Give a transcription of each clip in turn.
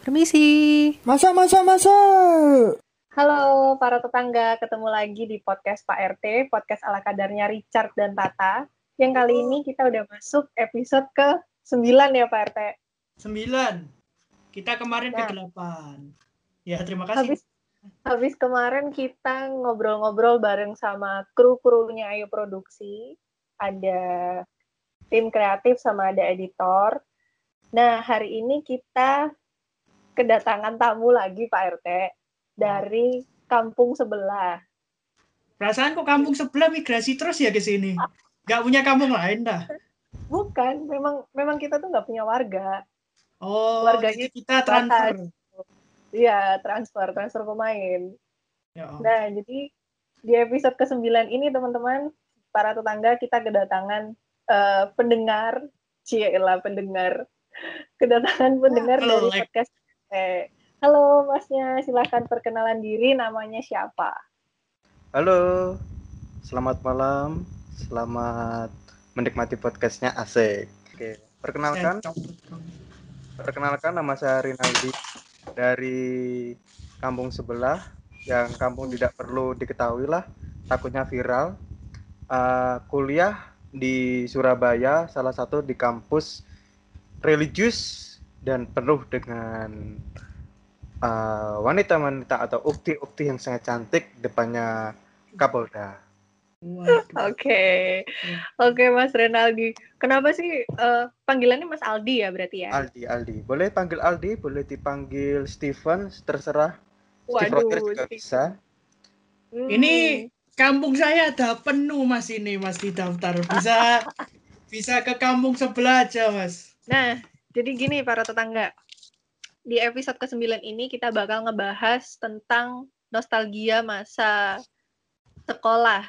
Permisi. Masa, masa, masa. Halo para tetangga, ketemu lagi di podcast Pak RT, podcast ala kadarnya Richard dan Tata. Yang kali ini kita udah masuk episode ke 9 ya Pak RT. Sembilan. Kita kemarin Nah. ke delapan. Ya, terima kasih. Habis habis kemarin kita ngobrol-ngobrol bareng sama kru-krunya Ayo Produksi. Ada tim kreatif sama ada editor. Nah, hari ini kita kedatangan tamu lagi Pak RT dari kampung sebelah. Perasaan kok kampung sebelah migrasi terus ya ke sini. Gak punya kampung lain dah. Bukan, memang memang kita tuh nggak punya warga. Oh, Warganya kita transfer. Iya, transfer, transfer pemain. Ya, oh. Nah, jadi di episode ke-9 ini teman-teman, para tetangga kita kedatangan eh, pendengar, cielah pendengar. Kedatangan pendengar dari Melek. podcast. Eh, halo Masnya, silahkan perkenalan diri, namanya siapa? Halo, selamat malam. Selamat menikmati podcastnya Asik. Oke, perkenalkan, perkenalkan nama saya Rinaldi dari kampung sebelah yang kampung tidak perlu diketahui lah, takutnya viral. Eh, kuliah di Surabaya, salah satu di kampus religius dan penuh dengan eh, wanita-wanita atau ukti-ukti yang sangat cantik depannya Kapolda. Waduh. Oke, oke Mas Renaldi. Kenapa sih eh, panggilannya Mas Aldi ya berarti ya? Aldi, Aldi. Boleh panggil Aldi, boleh dipanggil Steven, terserah. Steve Waduh, Rogers juga Steve. bisa. Hmm. Ini kampung saya ada penuh Mas ini Mas di daftar. Bisa bisa ke kampung sebelah aja Mas. Nah, jadi gini para tetangga. Di episode ke-9 ini kita bakal ngebahas tentang nostalgia masa sekolah,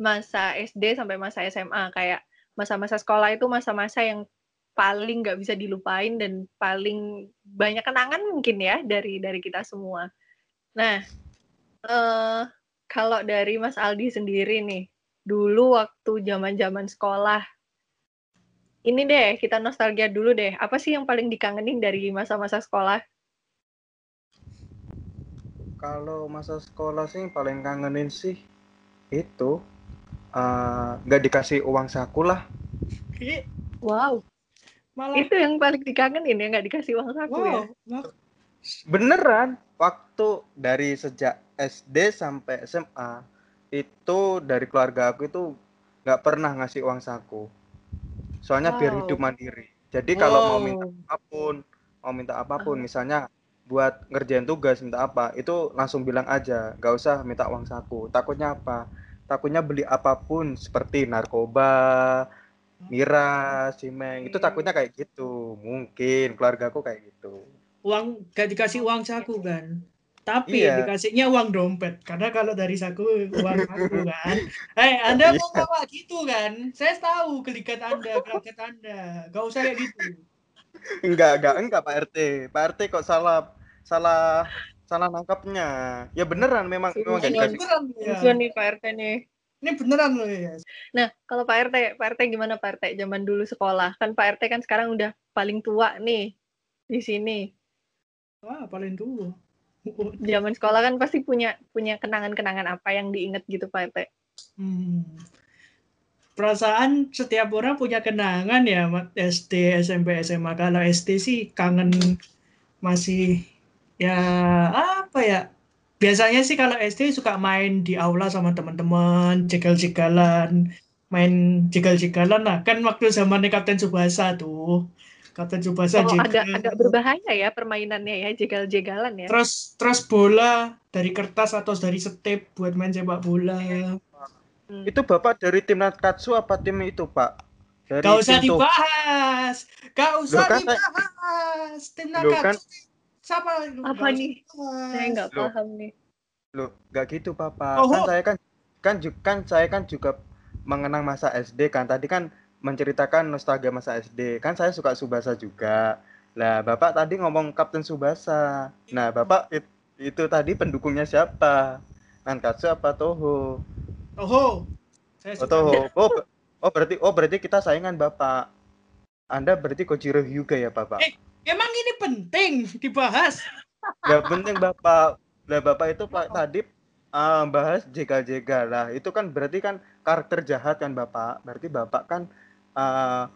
masa SD sampai masa SMA. Kayak masa-masa sekolah itu masa-masa yang paling nggak bisa dilupain dan paling banyak kenangan mungkin ya dari dari kita semua. Nah, eh kalau dari Mas Aldi sendiri nih, dulu waktu zaman-zaman sekolah ini deh, kita nostalgia dulu deh. Apa sih yang paling dikangenin dari masa-masa sekolah? Kalau masa sekolah sih paling kangenin sih itu eh, nggak dikasih uang saku lah. Ih, Wow, Malah itu yang paling dikangenin ya, nggak dikasih uang saku ya? wow. mak- Beneran, waktu dari sejak SD sampai SMA itu dari keluarga aku itu nggak pernah ngasih uang saku. Soalnya biar Wow. hidup mandiri. Jadi kalau mau Wow. minta apa pun, mau minta apa pun, Ah. misalnya buat ngerjain tugas minta apa, itu langsung bilang aja, nggak usah minta uang saku. Takutnya apa? Takutnya beli apa pun seperti narkoba, miras, cimeng, itu takutnya kayak gitu. Mungkin keluarga aku kayak gitu. Uang gak dikasih uang saku kan. Tapi Iya. dikasihnya uang dompet karena kalau dari saku uang saku kan. Eh, Anda mau Iya. bawa gitu kan? Saya tahu gelikat Anda, gelagat Anda. Gak usah kayak gitu. Enggak, enggak, enggak Pak RT. Pak RT kok salah salah salah nangkapnya. Ya beneran memang memang enggak Ini dikasih. beneran ya. Nih Pak RT nih. Ini beneran loh ya. Nah, kalau Pak RT, Pak RT gimana Pak RT zaman dulu sekolah? Kan Pak RT kan sekarang udah paling tua nih di sini. Wah, paling tua. Zaman sekolah kan pasti punya punya kenangan-kenangan apa yang diinget gitu Pak RT. Hmm. Perasaan setiap orang punya kenangan ya. SD, SMP, SMA. Kalau SD sih kangen masih ya apa ya? Biasanya sih kalau SD suka main di aula sama teman-teman, jegal-jegalan, main jegal-jegalan lah. Kan waktu zamannya Kapten Subasa tuh. Kapten Subasa Oh, agak agak berbahaya ya permainannya ya, jegal-jegalan ya. Terus terus bola dari kertas atau dari setip buat main sepak bola. Hmm. Itu Bapak dari tim Natkatsu apa tim itu, Pak? Dari Gak usah tim Tuh- dibahas. Gak usah Loh, kan dibahas. Tim Loh, kan-. Siapa? Loh, Apa nih? dibahas. Saya nggak Loh. paham nih. Loh, enggak gitu, Bapak. Oh, Kan oh. saya kan kan ju- kan saya kan juga mengenang masa SD kan. Tadi kan menceritakan nostalgia masa SD. Kan saya suka Subasa juga. Lah, Bapak tadi ngomong Kapten Subasa. Nah, Bapak it- itu tadi pendukungnya siapa? Nankatsu apa Toho? Toho. Saya Oh. Toho. Oh, oh berarti oh berarti kita saingan Bapak. Anda berarti Kojiro Hyuga ya, Bapak? Eh, Emang ini penting dibahas? Gak penting bapak. Lah bapak itu pak tadi uh, bahas jegal-jegal lah. Itu kan berarti kan karakter jahat kan bapak. Berarti bapak kan uh,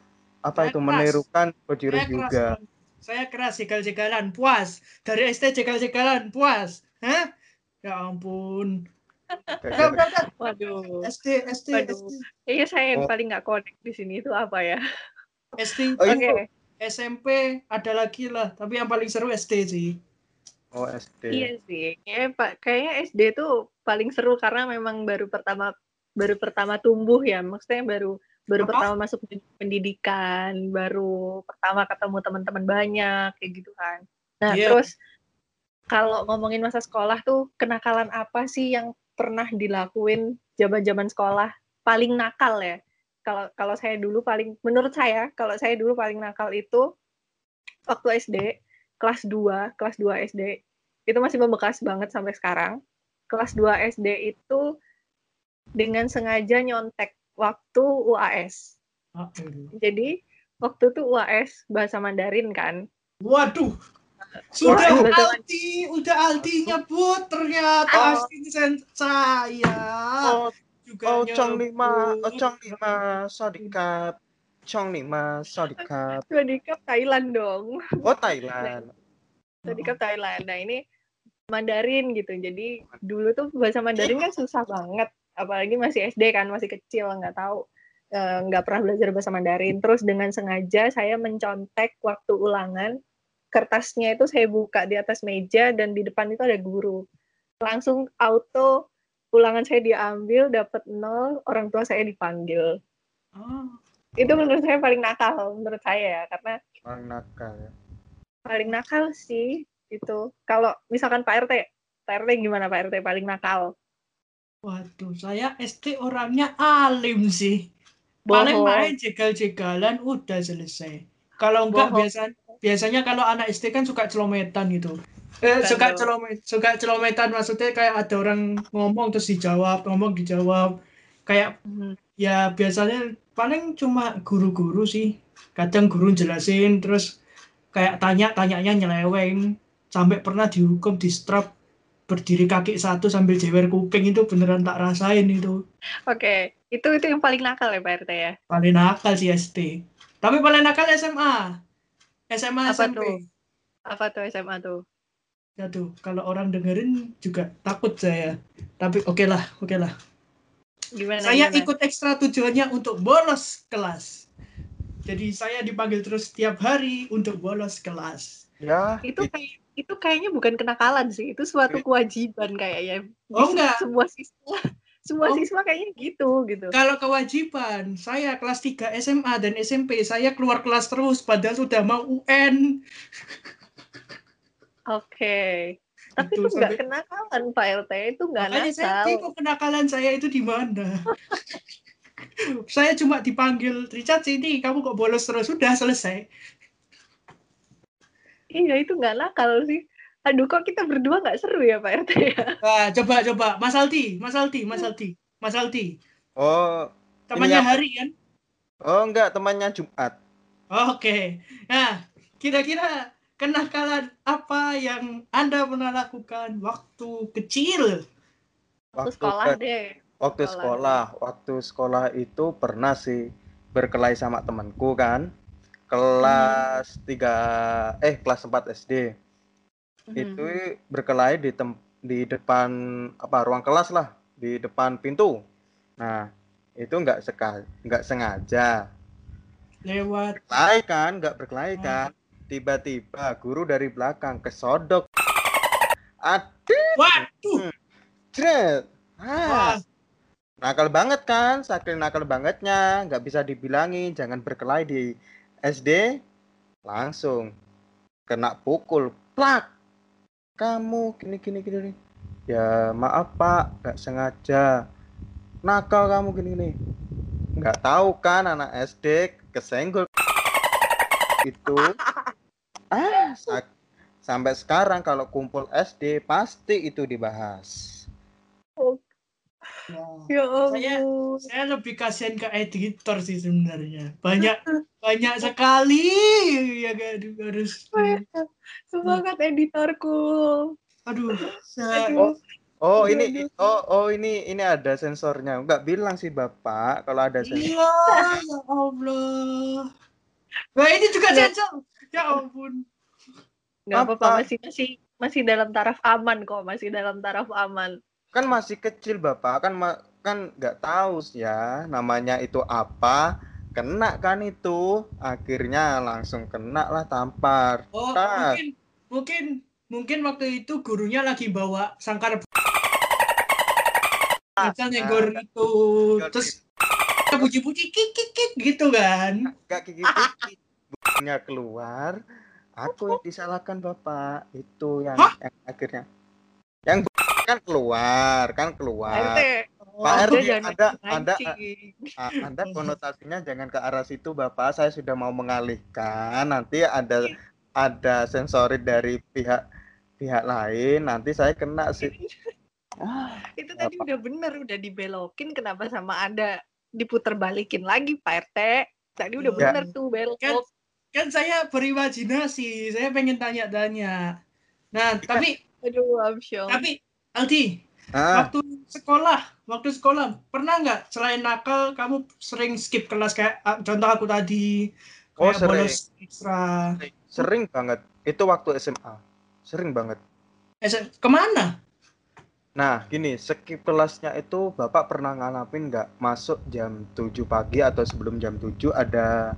apa Saya itu keras. menirukan Kojiro Saya keras, juga. Bang. Saya keras jegal-jegalan, puas. Dari SD jegal-jegalan, puas. Hah? Ya ampun. Waduh. SD, SD, Waduh. SD. Iya saya yang Oh. paling nggak connect di sini itu apa ya? SD, Oh, Oke. iya. SMP ada lagi lah. Tapi yang paling seru SD sih. Oh SD. Iya sih. Kayaknya, Pak, kayaknya SD tuh paling seru karena memang baru pertama baru pertama tumbuh ya. Maksudnya baru baru Apa? pertama masuk pendidikan, baru pertama ketemu teman-teman banyak kayak gitu kan. Nah, Iya. terus kalau ngomongin masa sekolah tuh kenakalan apa sih yang pernah dilakuin zaman-zaman sekolah paling nakal ya? Kalau kalau saya dulu paling menurut saya kalau saya dulu paling nakal itu waktu SD kelas 2, kelas 2 SD itu masih membekas banget sampai sekarang. Kelas 2 SD itu dengan sengaja nyontek waktu UAS. Ah. Jadi waktu itu UAS bahasa Mandarin kan. Waduh. Sudah Waduh. Aldi, udah Aldi nyebut ternyata Oh. asisten saya. Oh, juga oh Chong lima, oh. Chong lima, Sodikap, Chong lima, Sodikap. Swadikap Thailand dong. Oh Thailand. Swadikap Thailand. Nah ini Mandarin gitu. Jadi dulu tuh bahasa Mandarin kan susah banget. Apalagi masih SD kan, masih kecil, nggak tahu. eh, nggak pernah belajar bahasa Mandarin. Terus dengan sengaja saya mencontek waktu ulangan. Kertasnya itu saya buka di atas meja dan di depan itu ada guru. Langsung auto ulangan saya diambil, dapat nol, orang tua saya dipanggil. Ah, Itu menurut saya paling nakal, menurut saya ya. Karena Orang nakal ya. paling nakal sih itu kalau misalkan Pak RT Pak RT gimana Pak RT paling nakal waduh, saya SD orangnya alim sih. Paling Bohong. main jegal-jegalan udah selesai. Kalau enggak Bohong. biasa biasanya kalau anak SD kan suka celometan gitu. Eh, Bukan suka celomet suka celometan maksudnya kayak ada orang ngomong terus dijawab, ngomong dijawab. Kayak Hmm. ya biasanya paling cuma guru-guru sih. Kadang guru jelasin terus kayak tanya tanyanya nyeleweng sampai pernah dihukum di strap berdiri kaki satu sambil jewer kuping itu beneran tak rasain itu. oke itu itu yang paling nakal ya Pak RT ya? Paling nakal sih SD tapi paling nakal SMA SMA Apa SMP tuh? apa tuh SMA tuh? Aduh, kalau orang dengerin juga takut saya. Tapi oke lah oke lah. Gimana saya gimana? ikut ekstra tujuannya untuk bolos kelas. Jadi saya dipanggil terus setiap hari untuk bolos kelas. Ya, itu kayak itu kayaknya bukan kenakalan sih itu suatu kewajiban kayaknya Oh, Di enggak. semua siswa semua Oh. siswa kayaknya gitu gitu kalau kewajiban saya kelas 3 SMA dan SMP saya keluar kelas terus padahal sudah mau UN oke tapi Itu nggak sampai- kenakalan Pak RT itu nggak Makanya saya nakal bingung kenakalan saya itu di mana. saya cuma dipanggil Richard sini, kamu kok bolos terus sudah selesai. Iya itu nggak nakal sih aduh kok kita berdua nggak seru ya Pak RT ya Nah, coba coba Mas Aldi, Mas Aldi, Mas Aldi, Mas Aldi. oh, Temannya? Hari kan? oh enggak temannya Jumat. Oke. Nah, kira-kira kenakalan apa yang Anda pernah lakukan waktu kecil? waktu sekolah ke- deh waktu sekolah. sekolah, waktu sekolah itu pernah sih berkelahi sama temanku kan. Kelas 3 eh kelas 4 SD. Mhm. Itu berkelahi di tem di depan apa ruang kelas lah, di depan pintu. Nah, itu nggak sekali, nggak sengaja. Lewat Berkelahi kan, nggak berkelahi Hmm. kan. Tiba-tiba guru dari belakang kesodok. Aduh, Waduh. jret. Ah, nakal banget kan, saking nakal bangetnya, nggak bisa dibilangin, jangan berkelahi di SD, langsung kena pukul, plak. Kamu gini gini gini. Ya maaf pak, nggak sengaja. Nakal kamu gini gini. Nggak tahu kan anak SD kesenggol itu. Ah, sak- sampai sekarang kalau kumpul SD pasti itu dibahas. Ya Saya- ampun. saya lebih kasihan ke editor sih sebenarnya. Banyak banyak sekali ya kan harus. Semangat editorku. Aduh, saya Aduh. Oh, Aduh, ini oh oh ini ini ada sensornya. Enggak bilang sih Bapak kalau ada sensor. Iya, ya Allah. Nah, ini juga Ya. sensor. Ya ampun. Nggak Apa? apa-apa, masih masih masih dalam taraf aman kok, masih dalam taraf aman. Kan masih kecil Bapak, kan ma- kan nggak tahu sih ya namanya itu apa. Kena kan itu, akhirnya langsung kena lah tampar. Oh, Kan. mungkin mungkin mungkin waktu itu gurunya lagi bawa sangkar Misal negor itu terus puji-puji kik kik kik gitu kan. Nggak gigi-gigi. Bukunya keluar, aku yang disalahkan Bapak. Itu yang, yang akhirnya. Yang kan keluar, kan keluar. RT, Pak RT, jangan Anda- Anda- mancing. Ah, Anda konotasinya jangan ke arah situ Bapak. Saya sudah mau mengalihkan. Nanti ada ada sensorit dari pihak pihak lain. Nanti saya kena sih. Itu tadi udah bener, udah dibelokin, kenapa sama Anda diputer balikin lagi, Pak RT? Tadi udah Ya. bener tuh belok. Kan kan saya berimajinasi, saya pengen tanya-tanya. Nah, tapi Aduh, Amsyong. tapi Aldi, Ah, waktu sekolah, waktu sekolah pernah nggak selain nakal kamu sering skip kelas kayak ah, contoh aku tadi Oh, kayak sering. bolos ekstra. sering banget. Itu waktu SMA. Sering banget. Eh, ke mana? Nah, gini, skip kelasnya itu Bapak pernah ngalamin nggak masuk jam 7 pagi atau sebelum jam 7 ada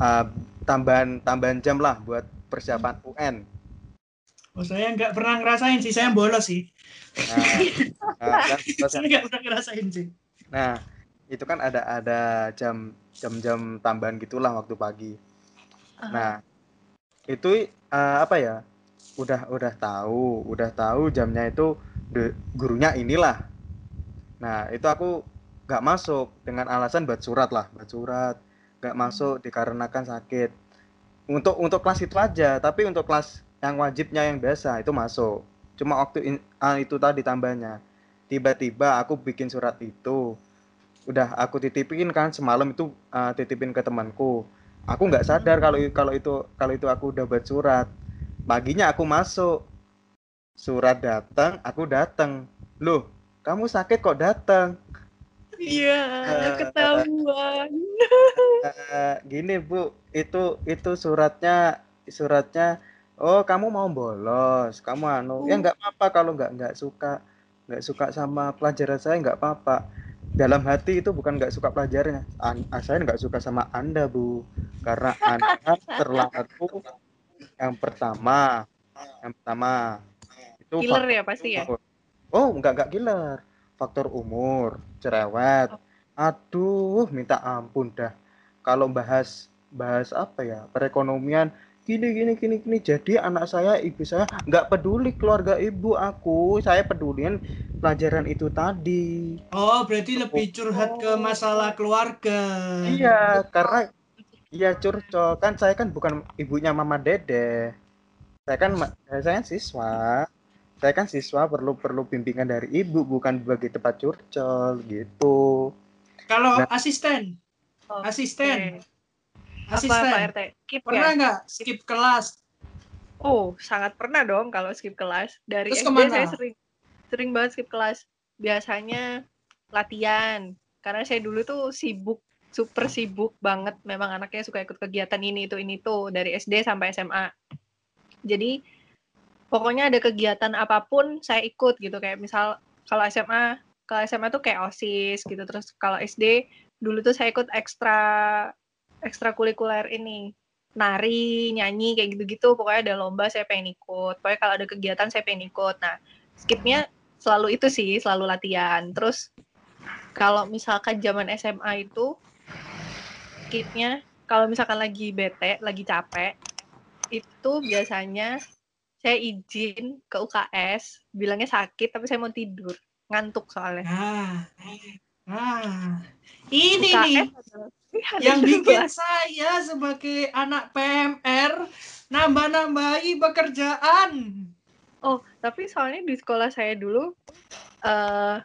ah, tambahan tambahan jam lah buat persiapan UN. Oh, saya nggak pernah ngerasain sih, saya bolos sih. Nah, nah, kan saya nggak pernah ngerasain sih. Nah, itu kan ada ada jam jam-jam tambahan gitulah waktu pagi. Nah, itu eh, apa ya? Udah udah tahu, udah tahu jamnya itu de- gurunya inilah. Nah, itu aku nggak masuk dengan alasan buat surat lah, buat surat. Nggak masuk dikarenakan sakit. Untuk untuk kelas itu aja, tapi untuk kelas yang wajibnya yang biasa itu masuk. Cuma waktu in- ah, itu tadi tambahnya. Tiba-tiba aku bikin surat itu. Udah aku titipin kan semalam itu ah, titipin ke temanku aku nggak sadar kalau kalau itu kalau itu aku udah buat surat paginya aku masuk surat datang aku datang loh kamu sakit kok datang Iya, Eh, ketahuan. Eh, gini bu itu itu suratnya suratnya oh kamu mau bolos. Kamu anu. Ya nggak apa-apa kalau nggak nggak suka. Nggak suka sama pelajaran saya nggak apa-apa. Dalam hati itu bukan nggak suka pelajarannya. An- saya nggak suka sama anda bu. Karena anda terlalu yang pertama. Yang pertama. Itu Killer ya pasti ya. umur. oh nggak nggak killer. Faktor umur cerewet. Aduh minta ampun dah. Kalau bahas bahas apa ya? Perekonomian gini gini gini gini. Jadi anak saya ibu saya nggak peduli keluarga ibu aku saya pedulin pelajaran itu tadi. Oh, berarti lebih curhat ke masalah keluarga. iya karena iya curcol. Kan saya kan bukan ibunya mama dede. Saya kan saya kan siswa. Saya kan siswa perlu perlu bimbingan dari ibu bukan bagi tempat curcol gitu. Kalau Nah. asisten, Oke. Asisten, Apa. Pak RT? Skip Pernah ya? nggak skip kelas? Oh, sangat pernah dong kalau skip kelas. Dari Terus SD ke mana? saya sering sering banget skip kelas. Biasanya latihan. Karena saya dulu tuh sibuk, super sibuk banget. Memang anaknya suka ikut kegiatan ini itu ini tuh dari SD sampai SMA. Jadi pokoknya ada kegiatan apa pun saya ikut gitu kayak misal kalau SMA kalau SMA tuh kayak OSIS gitu terus kalau SD dulu tuh saya ikut ekstra ekstrakurikuler ini nari, nyanyi kayak gitu-gitu. Pokoknya ada lomba saya pengen ikut. Pokoknya kalau ada kegiatan saya pengen ikut. Nah, skipnya selalu itu sih, selalu latihan. Terus kalau misalkan zaman SMA itu skipnya kalau misalkan lagi bete, lagi capek, itu biasanya saya izin ke UKS, bilangnya sakit tapi saya mau tidur, ngantuk soalnya. Nah, nah, ini nih UKS adalah pilihan yang kedua. bikin saya sebagai anak PMR nambah-nambahi pekerjaan. Oh, tapi soalnya di sekolah saya dulu eh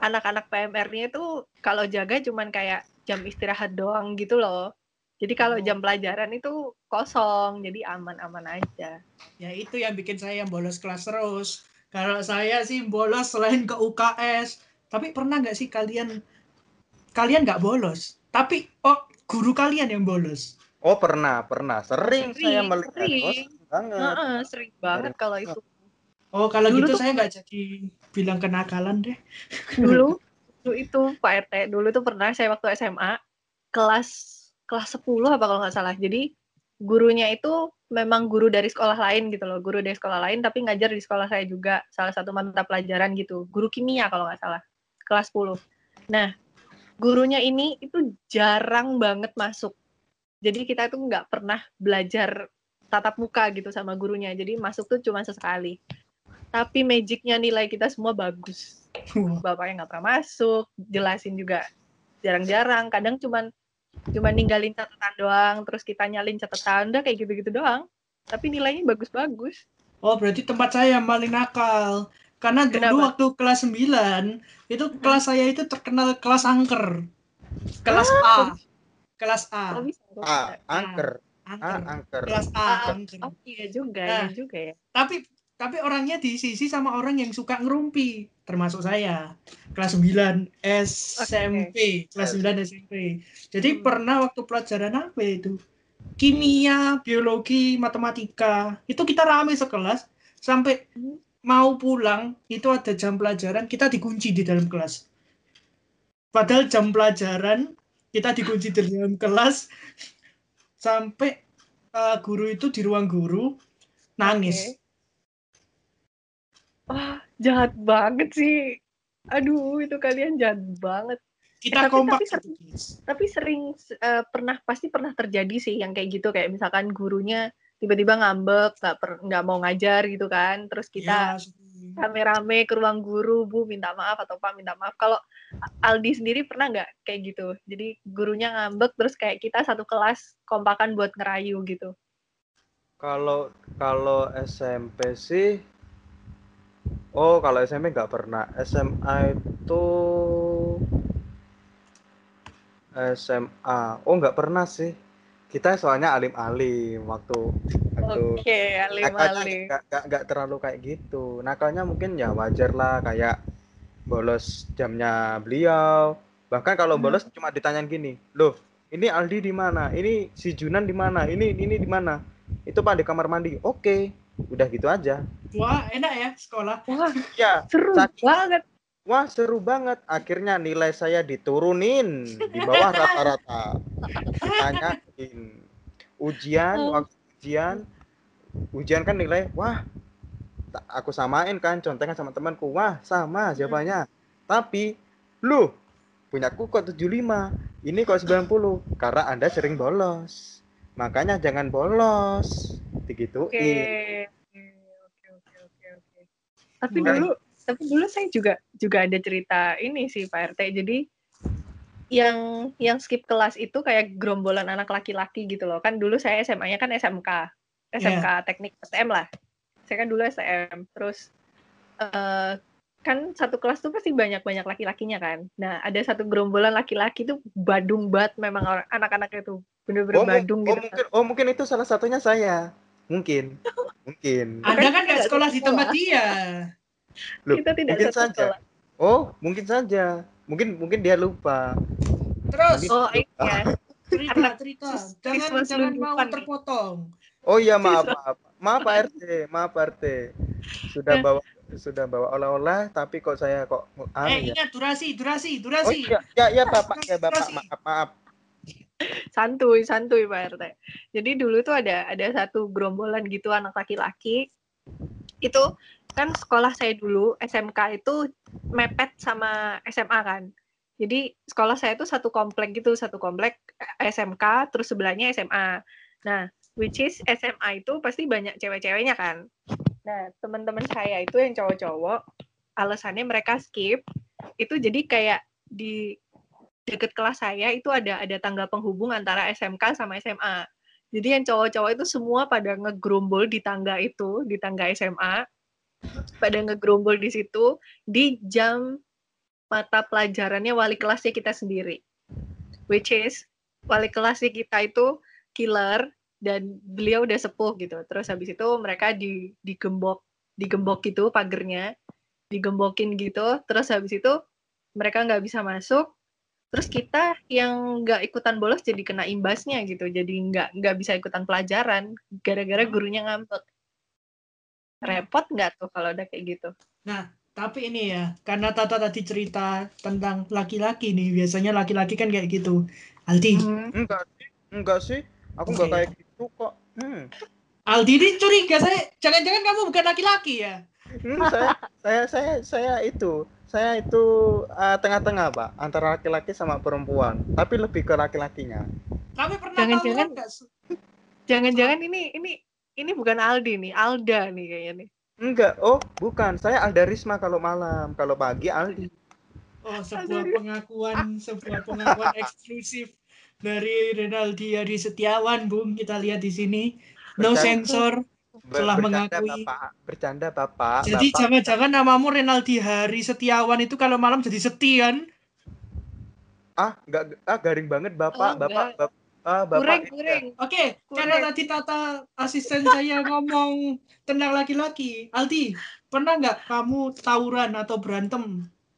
anak-anak PMR-nya itu kalau jaga cuman kayak jam istirahat doang gitu loh. Jadi kalau Oh. jam pelajaran itu kosong, jadi aman-aman aja. Ya itu yang bikin saya yang bolos kelas terus. Kalau saya sih bolos selain ke UKS. Tapi pernah nggak sih kalian kalian nggak bolos? Tapi oh guru kalian yang bolos. Oh pernah, pernah. Sering, Sering, saya melihat. Oh, sering. sering banget. Heeh, sering banget kalau itu. Oh kalau Dulu gitu tuh- saya nggak jadi bilang kenakalan deh. Dulu dulu itu Pak RT, dulu tuh pernah saya waktu SMA kelas kelas 10 apa kalau nggak salah. Jadi gurunya itu memang guru dari sekolah lain gitu loh, guru dari sekolah lain tapi ngajar di sekolah saya juga salah satu mata pelajaran gitu, guru kimia kalau nggak salah, kelas 10. Nah, gurunya ini itu jarang banget masuk. Jadi kita tuh nggak pernah belajar tatap muka gitu sama gurunya. Jadi masuk tuh cuma sesekali. Tapi magicnya nilai kita semua bagus. Bapaknya nggak pernah masuk, jelasin juga jarang-jarang. Kadang cuman cuman ninggalin catatan doang, terus kita nyalin catatan, udah kayak gitu-gitu doang. Tapi nilainya bagus-bagus. Oh berarti tempat saya yang paling nakal. Karena dulu Kenapa? waktu kelas 9 itu kelas saya itu terkenal kelas angker. Kelas A. Kelas A. Kok Ah, angker. Ah, Angker. angker. Kelas A Ah, angker. Oh iya juga, Nah. iya juga ya. Tapi tapi orangnya diisi sama orang yang suka ngerumpi, termasuk saya. Kelas 9 SMP, kelas 9 SMP. Jadi Hmm. pernah waktu pelajaran apa itu? Kimia, biologi, matematika. Itu kita rame sekelas sampai Hmm. Mau pulang itu ada jam pelajaran kita dikunci di dalam kelas. Padahal jam pelajaran kita dikunci di dalam kelas sampai uh, guru itu di ruang guru nangis. Oke. Wah, jahat banget sih. Aduh, itu kalian jahat banget. Kita tapi- kompak tapi sering-. Tapi sering eh, pernah pasti pernah terjadi sih yang kayak gitu kayak misalkan gurunya tiba-tiba ngambek, nggak per- nggak mau ngajar gitu kan. Terus kita Ya, sering. rame-rame ke ruang guru, Bu minta maaf atau Pak minta maaf. Kalau Aldi sendiri pernah nggak kayak gitu? Jadi gurunya ngambek terus kayak kita satu kelas kompakan buat ngerayu gitu. Kalau kalau SMP sih Oh, kalau SMP nggak pernah. SMA itu SMA. Oh, nggak pernah sih. Kita soalnya alim-alim waktu waktu Oke, nakalnya alim-alim. nggak nggak terlalu kayak gitu. Nakalnya mungkin ya wajar lah kayak bolos jamnya beliau. Bahkan kalau Hmm. bolos cuma ditanyain gini, loh ini Aldi di mana? Ini si Junan di mana? Ini ini di mana? Itu pak di kamar mandi. Oke, udah gitu aja. Wah, enak ya sekolah. Wah, Ya, seru Saking- banget. wah seru banget. Akhirnya nilai saya diturunin di bawah rata-rata. Ditanyain ujian, Oh. waktu ujian, ujian kan nilai, wah aku samain kan, contekan sama temanku, wah sama jawabannya. Tapi, lu punyaku kok 75, ini kok 90, karena Anda sering bolos. Makanya jangan bolos. Digituin. Oke, oke, oke, oke. Tapi Baik. dulu tapi dulu saya juga juga ada cerita ini sih Pak RT. Jadi yang yang skip kelas itu kayak gerombolan anak laki-laki gitu loh. Kan dulu saya SMA-nya kan SMK. SMK Teknik STM lah. Saya kan dulu STM. Terus eh, kan satu kelas tuh pasti banyak-banyak laki-lakinya kan. Nah, ada satu gerombolan laki-laki tuh badung banget memang orang anak-anaknya tuh bener-bener Oh, badung oh, gitu. mungkin, oh mungkin itu salah satunya saya. Mungkin. Mungkin. Anda kan nggak Tidak sekolah di tempat sekolah. dia. Loh, Kita tidak mungkin satu saja. kelas. Oh, mungkin saja. Mungkin mungkin dia lupa. Terus Oh iya. cerita cerita. Jangan jangan mau terpotong. Oh iya maaf maaf. Maaf Pak RT, maaf Pak RT. Sudah Eh. bawa sudah bawa oleh-oleh tapi kok saya kok anu eh ya. ingat durasi, durasi, Oh durasi. iya, ya ya Bapak, ya Bapak, Durasi. maaf maaf. santuy santuy Pak RT. Jadi dulu tuh ada ada satu gerombolan gitu anak laki-laki. Itu kan sekolah saya dulu SMK itu mepet sama SMA kan. Jadi sekolah saya tuh satu komplek gitu, satu komplek eh, SMK, terus sebelahnya SMA. Nah, which is SMA itu pasti banyak cewek-ceweknya kan. Nah, teman-teman saya itu yang cowok-cowok, alasannya mereka skip, itu jadi kayak di deket kelas saya itu ada ada tangga penghubung antara SMK sama SMA. Jadi yang cowok-cowok itu semua pada ngegerombol di tangga itu, di tangga SMA, pada ngegerombol di situ di jam mata pelajarannya wali kelasnya kita sendiri. Which is wali kelasnya kita itu killer dan beliau udah sepuh gitu. Terus habis itu mereka di digembok digembok gitu pagernya, digembokin gitu. Terus habis itu mereka nggak bisa masuk. Terus kita yang nggak ikutan bolos jadi kena imbasnya gitu. Jadi nggak nggak bisa ikutan pelajaran gara-gara gurunya ngambek. Repot nggak tuh kalau udah kayak gitu? Nah, tapi ini ya, karena Tata tadi cerita tentang laki-laki nih, biasanya laki-laki kan kayak gitu. Aldi, Hmm. Enggak sih, enggak sih. Aku enggak kayak gitu kok. Hmm. Aldi ini curiga saya, jangan-jangan kamu bukan laki-laki ya? Hmm, saya saya saya saya itu saya itu eh, tengah-tengah pak antara laki-laki sama perempuan tapi lebih ke laki-lakinya Tapi pernah Jangan-jangan-? Jangan-jangan ini ini ini bukan Aldi nih, Alda nih kayaknya nih. Enggak oh bukan saya Alda Risma kalau malam kalau pagi Aldi Oh, sebuah pengakuan, sebuah pengakuan eksklusif dari Renaldi Adi Setiawan, Bung. Kita lihat di sini. No Bercanda. sensor. Telah bercanda, mengakui. bapak bercanda bapak Jadi bapak jangan-jangan namamu Renaldi Hari Setiawan itu kalau malam jadi Setian. ah enggak ah garing banget bapak Oh, bapak enggak. bapak ah, bapak Kureng, kureng. Oke, karena tadi Tata asisten saya ngomong tentang laki-laki. Aldi, pernah nggak kamu tawuran atau berantem?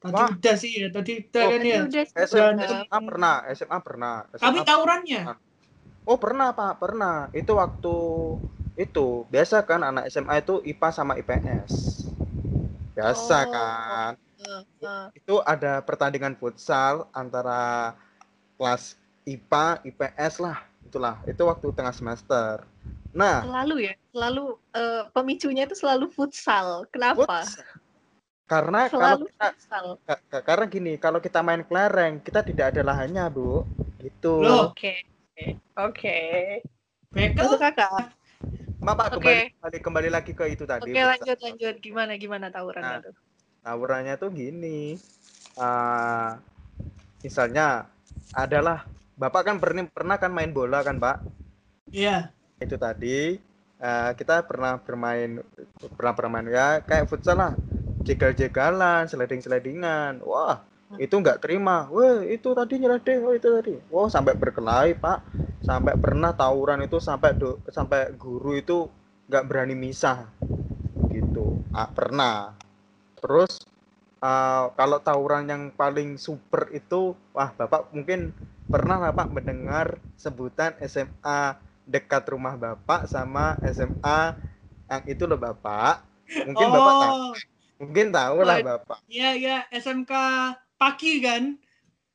Tadi Wah. udah sih ya, tadi udah Oh, kan ya. Ya. SMA. SMA pernah SMA pernah Tapi SMA tawurannya? Oh pernah pak, pernah. Itu waktu itu biasa kan anak SMA itu IPA sama IPS. Biasa Oh. kan. Eh, eh. Itu ada pertandingan futsal antara kelas IPA, IPS lah. Itulah. Itu waktu tengah semester. Nah, Selalu ya, selalu eh, pemicunya itu selalu futsal. Kenapa? futsal. Karena kalau Selalu kita futsal. ka- ka- karena gini, kalau kita main kelereng, kita tidak ada lahannya, Bu. Gitu. Oke. Oke. Bekel? Masuk kakak. Bapak Oke. kembali, kembali kembali lagi ke itu tadi. Oke, futsal. lanjut lanjut. Gimana gimana tawurannya Nah. tuh? tawurannya tuh gini ah, misalnya adalah bapak kan pernah pernah kan main bola kan pak? Iya. itu tadi eh, kita pernah bermain pernah bermain ya kayak futsal lah. Jegal-jegalan sliding-slidingan wah itu nggak terima. Wah itu tadi nyelidih oh itu tadi. Wah sampai berkelahi pak. Sampai pernah tawuran itu sampai do, sampai guru itu nggak berani misah. Gitu. Ah, pernah. Terus eh, kalau tawuran yang paling super itu wah bapak mungkin pernah lah pak mendengar sebutan SMA dekat rumah bapak sama SMA yang itu loh bapak? Mungkin bapak tahu. Oh, mungkin tahu lah Wait. bapak. iya iya SMK Paki kan?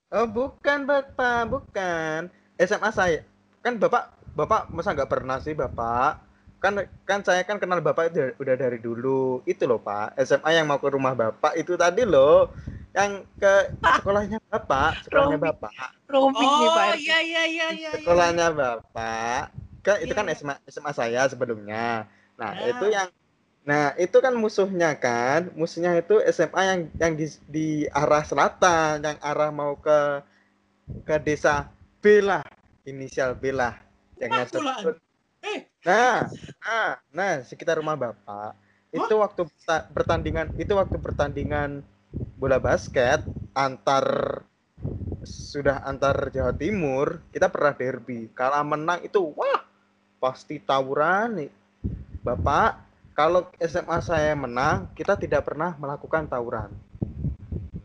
oh bukan bapak bukan. SMA saya. Kan bapak bapak masa nggak pernah sih bapak? Kan kan saya kan kenal bapak itu udah dari dulu. Itu loh pak. SMA yang mau ke rumah bapak itu tadi loh yang ke sekolahnya bapak sekolahnya Romi. bapak nih Pak Oh, RT. iya iya iya iya. iya. sekolahnya bapak kan itu Iya, kan iya. SMA SMA saya sebelumnya nah Ya. itu yang nah itu kan musuhnya kan musuhnya itu SMA yang yang di, di arah selatan yang arah mau ke ke desa B lah inisial B lah yang pulaan. Eh. nah nah nah sekitar rumah bapak itu waktu pertandingan itu waktu pertandingan bola basket antar sudah antar Jawa Timur kita pernah derby kalah menang itu wah pasti tawuran nih Bapak kalau SMA saya menang kita tidak pernah melakukan tawuran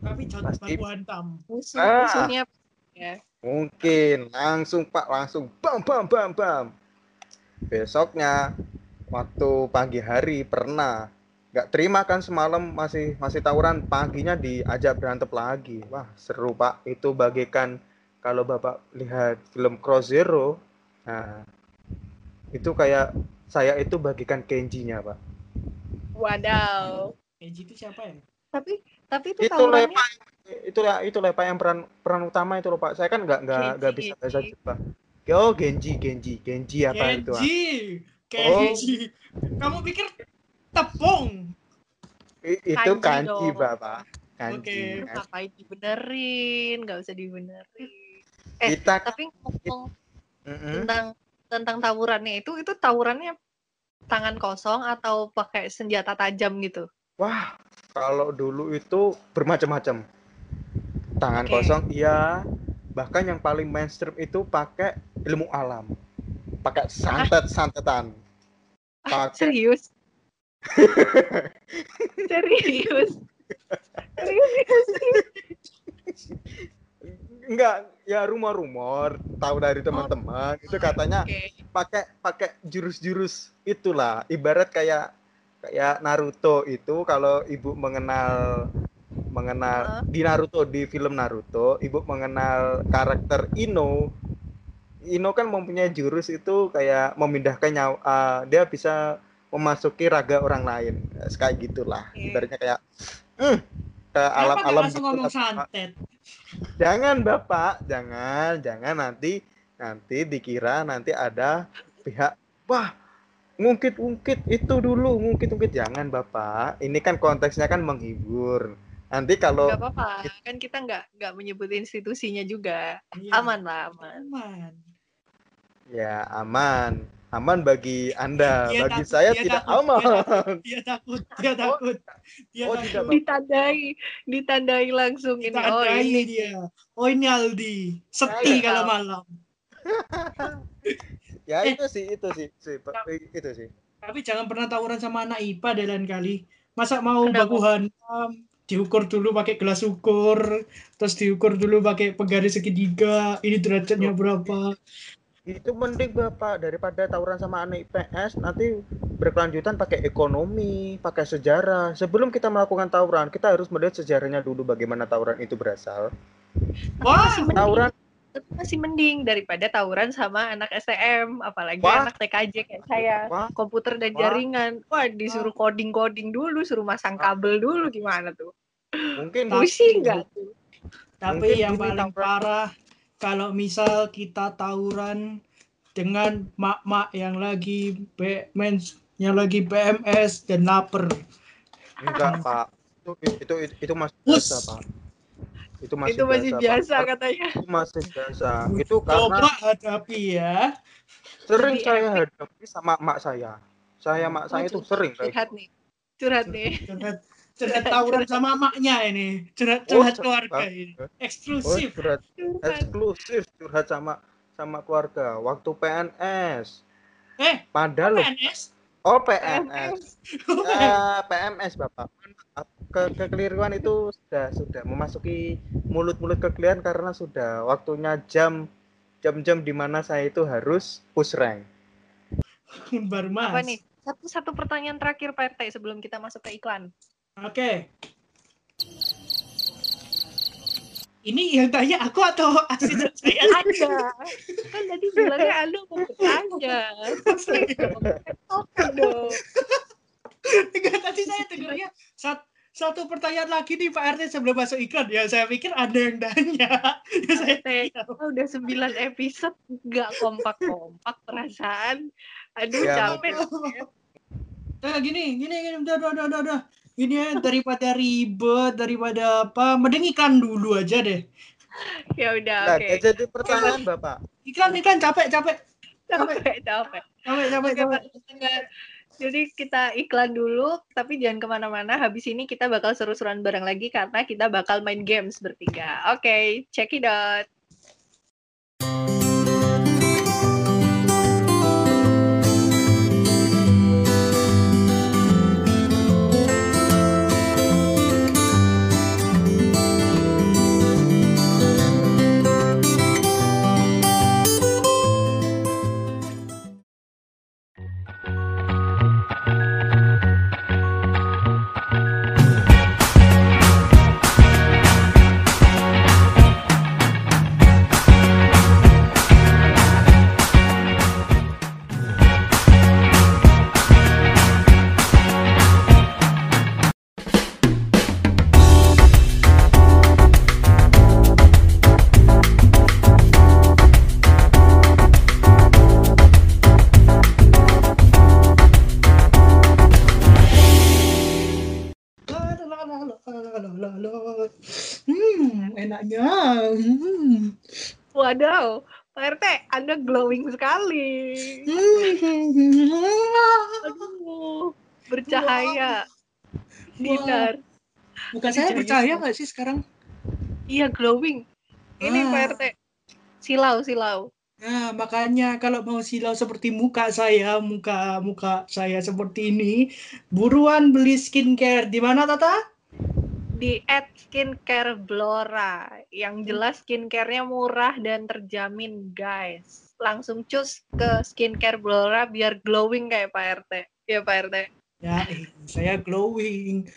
Tapi jangan Pasti. hantam. Musuh Ah. musuhnya ya. mungkin langsung Pak langsung bam bam bam bam besoknya waktu pagi hari pernah nggak terima kan semalam masih masih tawuran paginya diajak berantem lagi wah seru Pak itu bagaikan kalau Bapak lihat film Cross Zero nah itu kayak saya itu bagikan Kenji-nya Pak Wadaw. Kenji itu siapa ya? Tapi tapi itu, itu tawurannya lepa itu ya itu lepa yang peran peran utama itu loh Pak saya kan nggak nggak nggak Genji, bisa bahasa Genji. Jepang oh Genji Genji Genji apa itu ah? Kenji. Kenji. Kamu pikir tepung? I- itu Kanji kanji bapak Oke. kanji Kan- ngapain dibenerin? Nggak usah dibenerin. Eh, kita Tapi ngomong Mm-mm. tentang tentang tawurannya itu itu tawurannya tangan kosong atau pakai senjata tajam gitu. wah kalau dulu itu bermacam-macam tangan Oke. kosong iya bahkan yang paling mainstream itu pakai ilmu alam pakai santet santetan Ah, pakai serius? serius? Serius enggak ya rumor-rumor tahu dari teman-teman itu katanya Oke. pakai pakai jurus-jurus itulah ibarat kayak kayak Naruto itu kalau ibu mengenal mengenal di Naruto di film Naruto ibu mengenal karakter Ino Ino kan mempunyai jurus itu kayak memindahkan nyawa eh, dia bisa memasuki raga orang lain kayak gitulah Oke. ibaratnya kayak hmm, ke nggak alam-alam gitu ngomong Bapak. santet? Jangan Bapak, jangan, jangan nanti nanti dikira nanti ada pihak wah ngungkit-ngungkit itu dulu, ngungkit-ngungkit jangan Bapak. Ini kan konteksnya kan menghibur. Nanti kalau Gak apa-apa, kan kita nggak nggak menyebut institusinya juga. Iya, Aman lah, aman. Aman. ya aman, aman bagi Anda, Dia bagi takut, saya dia tidak takut, dia aman. Dia takut, dia takut. Dia oh, takut. tidak, Pak. Ditandai, ditandai langsung ini. Kita Oh ini. dia. Oh ini Aldi. Sepi Saya kalau tahu. malam. Ya Eh. itu sih, itu sih, sih, itu sih. Tapi jangan pernah tawuran sama anak IPA deh lain kali. Masa mau Kenapa? baku hantam, diukur dulu pakai gelas ukur, terus diukur dulu pakai penggaris segitiga, ini derajatnya berapa. Itu mending Bapak daripada tawuran sama anak IPS nanti berkelanjutan pakai ekonomi, pakai sejarah. Sebelum kita melakukan tawuran, kita harus melihat sejarahnya dulu bagaimana tawuran itu berasal. Wah, Masih mending, Tawuran tapi masih mending daripada tawuran sama anak STM, apalagi Wah. anak TKJ kayak saya. Wah, Komputer dan Wah. jaringan. Wah, disuruh coding-coding dulu, suruh masang kabel dulu gimana tuh? mungkin Pusing nggak tuh? Tapi Mungkin yang paling tawuran- parah kalau misal kita tawuran dengan mak-mak yang lagi B- mens yang lagi PMS dan lapar. enggak, Pak. Itu itu itu, itu masih Us. biasa, Pak. Itu masih Itu masih Pak. biasa katanya. Itu masih biasa. Itu karena Coba hadapi ya. sering Lebih saya epic. hadapi sama mak saya. Saya mak saya itu sering kayak Curhat nih. Curhat nih. Curhat, curhat tawuran sama maknya ini. Curhat, Oh, curhat keluarga ini. Oh, Eksklusif. curhat Curhat. eksklusif curhat sama sama keluarga waktu PNS. Eh, Padahal loh, PNS? oh PNS. Eh, PMS Bapak. Ke kekeliruan itu sudah sudah memasuki mulut-mulut kekeliruan karena sudah waktunya jam jam-jam di mana saya itu harus push rank. Baru mas. Apa nih? Satu satu pertanyaan terakhir Pak RT sebelum kita masuk ke iklan. Oke. Ini yang tanya aku atau asisten saya? Anda kan tadi bilangnya Anda mau bertanya. Oke dong. Enggak, tadi saya dengarnya sat- satu pertanyaan lagi nih Pak RT sebelum masuk iklan ya. Saya pikir ada yang nanya. Ya saya RT, udah 9 episode nggak kompak-kompak perasaan. Aduh Ya, capek. Nah, gini, gini, gini, udah, udah, udah, udah, Gini ya, daripada ribet, daripada apa, mending iklan dulu aja deh. Ya udah Nah, oke. jadi pertanyaan Bapak. Iklan, iklan, capek, capek, Capek, capek. capek, capek, capek. Pak Tetangga. Jadi kita iklan dulu, tapi jangan ke mana-mana. Habis ini kita bakal seru-seruan bareng lagi karena kita bakal main games bertiga. Oke, check it out. Wadaw, Pak RT, Anda glowing sekali. Aduh, bercahaya. Sinar. Bukan saya percaya jadi- nggak sih sekarang? Iya glowing. Ini Ah. Pak RT. Silau, silau. Nah, makanya kalau mau silau seperti muka saya, muka muka saya seperti ini, buruan beli skincare. Di mana Tata? Di at skincare Blora. Yang jelas skincare-nya murah dan terjamin, guys. Langsung cus ke skincare Blora biar glowing kayak Pak RT. Ya Pak RT. Ya, saya glowing.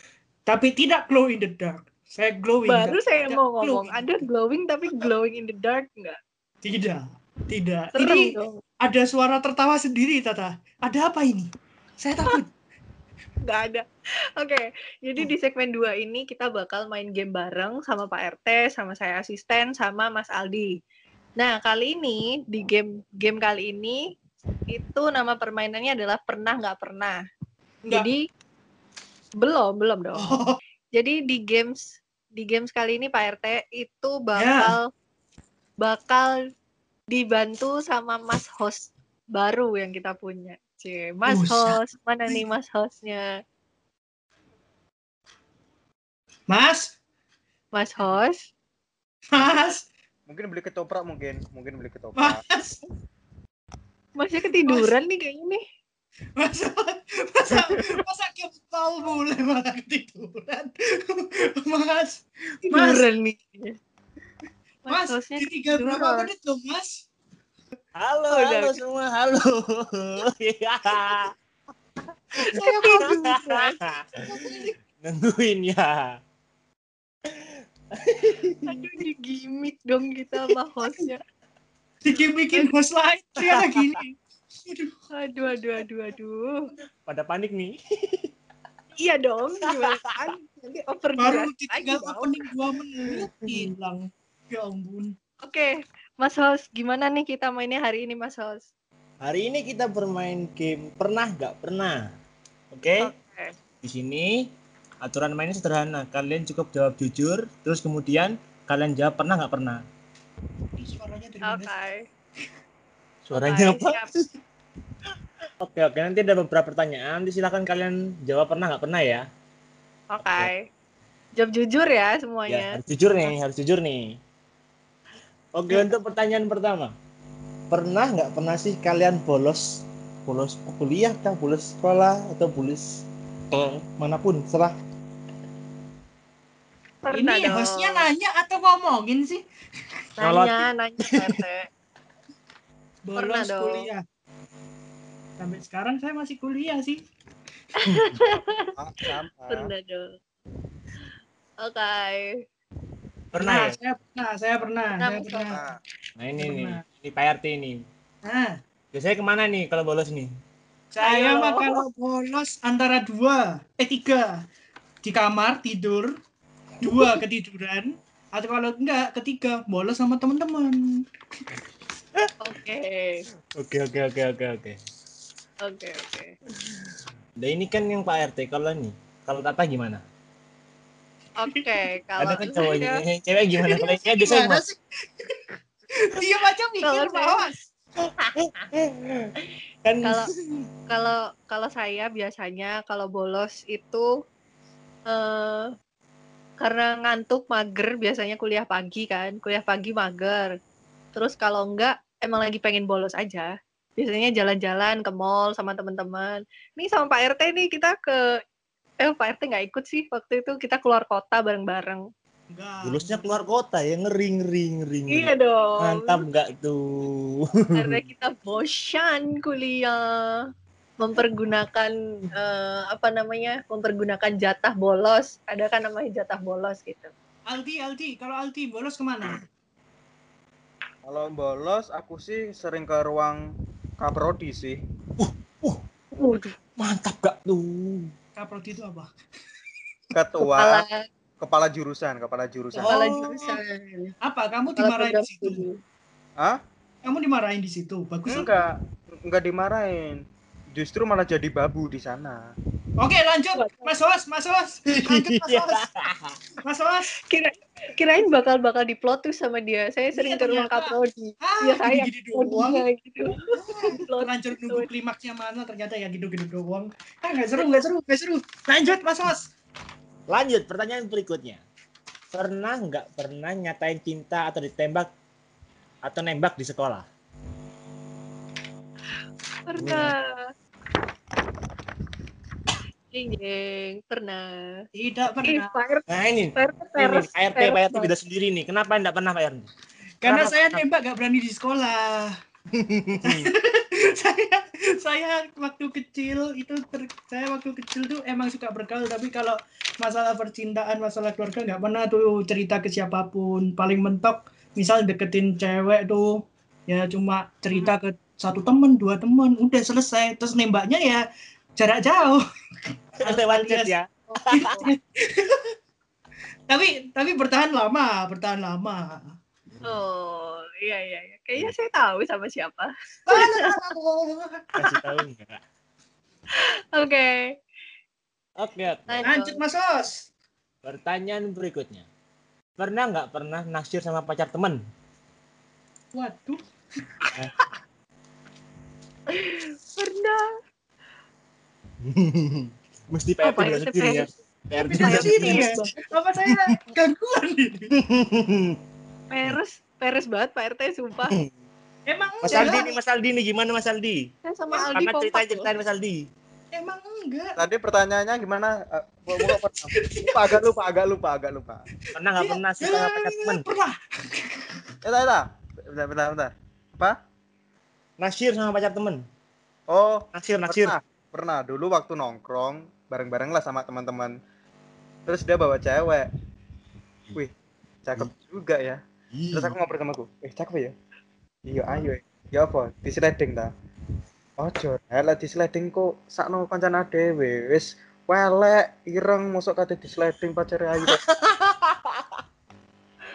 Tapi tidak glow in the dark. Saya glowing. Baru saya mau ngomong, glowing. ada glowing tapi glowing in the dark nggak? Tidak. Tidak. Serem ini dong. ada suara tertawa sendiri, Tata. Ada apa ini? Saya takut. Nggak ada. Oke, jadi di segmen 2 ini kita bakal main game bareng sama Pak RT, sama saya asisten, sama Mas Aldi. Nah, kali ini di game game kali ini itu nama permainannya adalah pernah nggak pernah. Nggak. Jadi belum, belum dong. Oh, Jadi di games di games kali ini Pak RT itu bakal bakal dibantu sama Mas host baru yang kita punya. Cie, Mas Buset. host, mana nih Mas hostnya? Mas, Mas host, Mas, Mungkin beli ketoprak mungkin, mungkin beli ketoprak. Mas, masih ketiduran nih kayaknya nih. masa, masa, masa kita tahu boleh malah ketiduran, Mas, Tiduran nih. Mas, di tiga berapa ketiduran. menit loh, Mas? Halo, Oh, udah. halo semua, halo. Iya. Saya mau Nungguin ya. Aduh, di gimmick dong kita sama hostnya. bikin host lain, saya gini. Aduh, Aduh, aduh, aduh, aduh. Pada panik nih. Iya dong, gimana kan? Nanti over baru ditinggal opening dua menit hilang. Ya ampun. Oke, Mas host, gimana nih kita mainnya hari ini, Mas host? Hari ini kita bermain game pernah nggak pernah. Oke? Oke. Di sini aturan mainnya sederhana. Kalian cukup jawab jujur, terus kemudian kalian jawab pernah nggak pernah. Suaranya dari Oke. mana? Suaranya Oke, apa? Oke, oke. Nanti ada beberapa pertanyaan. Nanti silakan kalian jawab pernah nggak pernah ya. Oke. Jawab jujur ya Ya, semuanya. harus jujur nih, harus jujur nih. Oke, untuk pertanyaan pertama. Pernah nggak pernah sih kalian bolos bolos kuliah kah, bolos sekolah atau bolos eh, mana pun, serah. Pernah Ini dong. hostnya nanya atau ngomongin sih? Nanya, nanya, RT. Pernah Bolos dong. kuliah. Sampai sekarang saya masih kuliah sih. Ah. Pernah dong. Oke. Pernah ya? saya pernah, saya pernah, Pernah, saya pernah. Nah, ini nih, Pernah. ini Pak RT ini. Nah, Biasanya ke mana nih kalau bolos nih? saya mah kalau bolos antara dua, eh tiga. Di kamar tidur, dua ketiduran, atau kalau enggak ketiga bolos sama teman-teman. Oke. Oke oke oke oke oke. Oke, oke. Nah ini kan yang Pak RT kalau nih, kalau Tata gimana? Oke, kalau Ada kan cowoknya, yang cewek gimana? Kalau yang cewek biasanya Gimana gimana? sih? Dia baca mikir, Kalau saya- Mas. Kan kalau kalau kalau saya biasanya kalau bolos itu eh karena ngantuk mager biasanya kuliah pagi kan kuliah pagi mager terus kalau enggak emang lagi pengen bolos aja biasanya jalan-jalan ke mall sama teman-teman nih sama Pak RT nih kita ke eh Pak RT nggak ikut sih waktu itu kita keluar kota bareng-bareng Enggak. bolusnya keluar kota ya ngeri ngeri ngeri. ngeri. iya dong Mantap nggak tuh? karena kita bosan kuliah mempergunakan eh, apa namanya mempergunakan jatah bolos ada kan namanya jatah bolos gitu Aldi, Aldi, kalau Aldi bolos ke mana? kalau bolos aku sih sering ke ruang kaprodi sih. Waduh, Mantap gak tuh? Kaprodi itu apa? Ketua kepala kepala jurusan, kepala jurusan. Oh. kepala jurusan Apa? Kamu dimarahin di situ? Hah? Kamu dimarahin di situ? Bagus. Enggak, enggak dimarahin. Justru malah jadi babu di sana. Oke, lanjut. Mas Hos, Mas Hos. Lanjut, Mas Hos. Mas Hos. Kira kirain bakal bakal diplot tuh sama dia saya sering Iya, ke ruang ternyata. kaprodi Ah, ya saya gini-gini doang. gitu Plot Lanjut nunggu klimaksnya mana ternyata ya gitu-gitu doang. Ah, nggak seru, nggak seru, nggak seru. Lanjut, Mas Hos. Lanjut pertanyaan berikutnya. pernah nggak pernah nyatain cinta atau ditembak atau nembak di sekolah? Pernah. Jeng jeng, pernah. Tidak pernah. Nah ini, RT ini. Pak RT, Pak RT beda sendiri nih. Kenapa nggak pernah Pak RT? Karena Kenapa? saya nembak gak berani di sekolah. saya saya waktu kecil itu ter- saya waktu kecil tuh emang suka bergaul tapi kalau masalah percintaan masalah keluarga nggak pernah tuh cerita ke siapa pun paling mentok misal deketin cewek tuh ya cuma cerita ke satu temen dua temen udah selesai terus nembaknya ya jarak jauh Lewat chat ya. tapi tapi bertahan lama bertahan lama Oh, iya iya iya. Kayaknya saya tahu sama siapa. Kasih tahu nggak? Oke. Oke, oke. lanjut mas Os Pertanyaan berikutnya. Pernah nggak pernah naksir sama pacar temen? waduh Pernah. Mesti Pak RT Apa beda itu, sendiri ya. Peres? Pak RT Bisa beda sendiri ya apa saya gangguan ini Peres, peres banget Pak RT, sumpah. emang Mas enggak Aldi nih, Mas Aldi nih gimana Mas Aldi? Saya sama Aldi Karena cerita loh. ceritain Mas Aldi. emang enggak Tadi pertanyaannya gimana? Eh, gua- gua pernah. lupa, agak lupa, agak lupa, agak lupa. Pernah nggak pernah sih sama pacar temen? pernah Ya, dah, dah. Bentar, bentar, bentar. Apa? Naksir sama pacar temen? Oh, Naksir, naksir. pernah. Pernah dulu waktu nongkrong bareng-bareng lah sama teman-teman. Terus dia bawa cewek. Wih, cakep juga ya. Terus aku ngobrol sama aku, eh cakep ya? Iya, ayo. Ya apa? Di sliding ta. Ojo, lah di sliding kok sakno kancana dhewe. Wis welek, ireng mosok kate di sliding pacare ayu.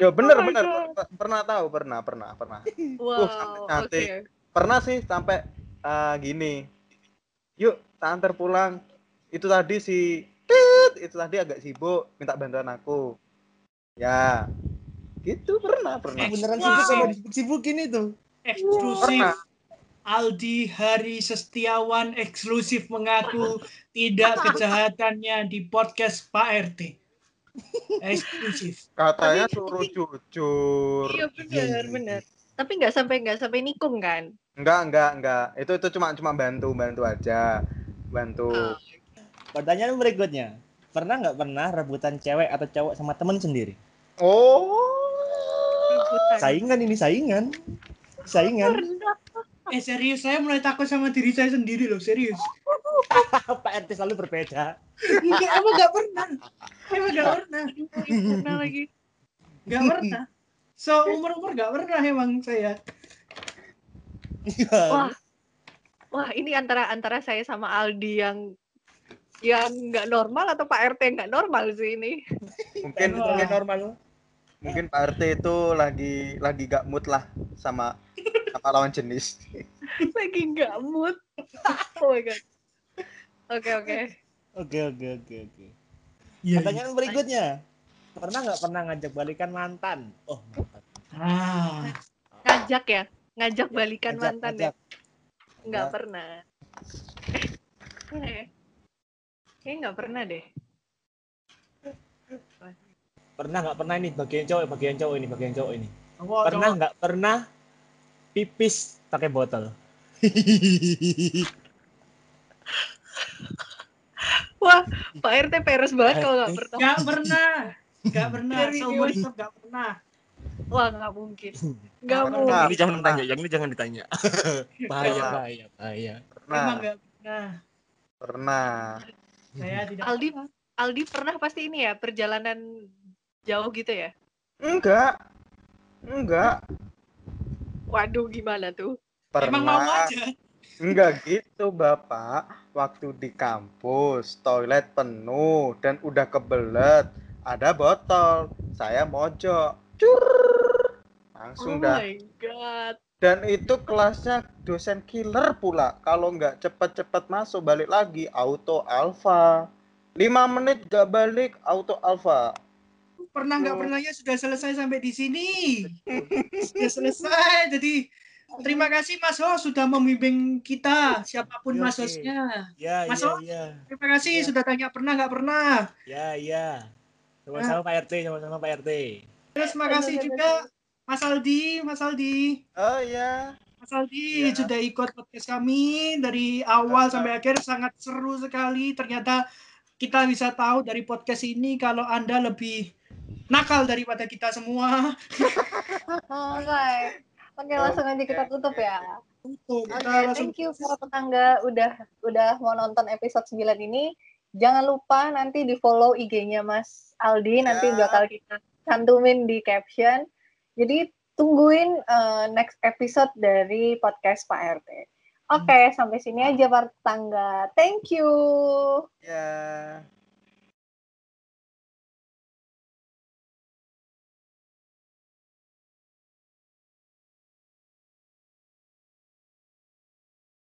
Ya bener Oh bener pernah tahu pernah pernah pernah Wow, sampai oke. cantik. pernah sih sampai eh, gini yuk tak antar pulang. Itu tadi si tit, itu tadi agak sibuk minta bantuan aku. Ya gitu pernah pernah. Beneran Wow. sibuk sama disibuk-sibukin itu. eksklusif. Pernah. Aldi Hari Setiawan eksklusif mengaku tidak kejahatannya di podcast Pak RT eksklusif. Katanya suruh jujur. Iya benar, benar. Tapi nggak sampai nggak sampai nikung kan? enggak enggak enggak itu itu cuma cuma bantu bantu aja bantu Ah. Pertanyaan berikutnya. Pernah nggak pernah rebutan cewek atau cowok sama temen sendiri? oh Rebutan. Saingan ini saingan. Saingan. Pernah. eh serius saya mulai takut sama diri saya sendiri loh serius Pak RT selalu berbeda. enggak emang enggak pernah emang enggak pernah Pernah lagi. enggak pernah so umur umur enggak pernah emang saya Wah. Wah, ini antara antara saya sama Aldi yang yang nggak normal atau Pak RT yang nggak normal sih ini. mungkin Wah. mungkin normal. mungkin Pak RT itu lagi lagi gak mood lah sama sama lawan jenis Lagi nggak mood. Oh my god. Oke oke. Oke oke oke oke. Iya, Pertanyaan berikutnya. Pernah nggak pernah ngajak balikan mantan? Oh. Ah Ngajak ya, ngajak balikan Ngajak, mantan ngajak. ya. Nggak Nggak. pernah. Eh, Kayaknya nggak pernah deh. Pernah nggak pernah ini bagian cowok, bagian cowok ini, bagian cowok ini. cowok, Pernah nggak pernah pipis pakai botol? Wah, Pak RT peres banget kalau nggak pernah. Enggak pernah. Enggak pernah. Seumur hidup enggak pernah. Wah, nggak mungkin. Nggak Pernah. mungkin. ini jangan ditanya, yang ini jangan ditanya. bahaya, Pernah. bahaya, bahaya. Emang pernah enggak pernah. pernah Saya tidak Aldi, Aldi pernah pasti ini ya perjalanan jauh gitu ya? enggak enggak Waduh, gimana tuh? Emang mau pernah aja. enggak gitu bapak waktu di kampus toilet penuh dan udah kebelet ada botol saya mojok cur langsung oh dah my god. dan itu kelasnya dosen killer pula kalau nggak cepet-cepet masuk balik lagi auto alpha lima menit gak balik auto alpha Pernah enggak pernahnya sudah selesai sampai di sini. sudah selesai. Jadi terima kasih Mas Ho sudah membimbing kita siapa pun Oke, Mas oke. hostnya. Ya, Mas ya, Om? ya, Terima kasih Iya. sudah tanya pernah enggak pernah. ya, ya. Sama-sama Pak RT, sama-sama Pak RT. Terus makasih juga Mas Aldi, Mas Aldi. Oh iya. Mas Aldi Iya. sudah ikut podcast kami dari awal sampai akhir sangat seru sekali. Ternyata kita bisa tahu dari podcast ini kalau Anda lebih nakal daripada kita semua. Oke. Oke, langsung aja kita tutup ya. Tuh, Oke, langsung thank you para tetangga udah udah mau nonton episode 9 ini. Jangan lupa nanti di follow IG-nya Mas Aldi, nanti Ya. bakal kita cantumin di caption. Jadi tungguin eh, next episode dari podcast Pak RT. Oke, sampai sini aja para tetangga. Thank you. Ya.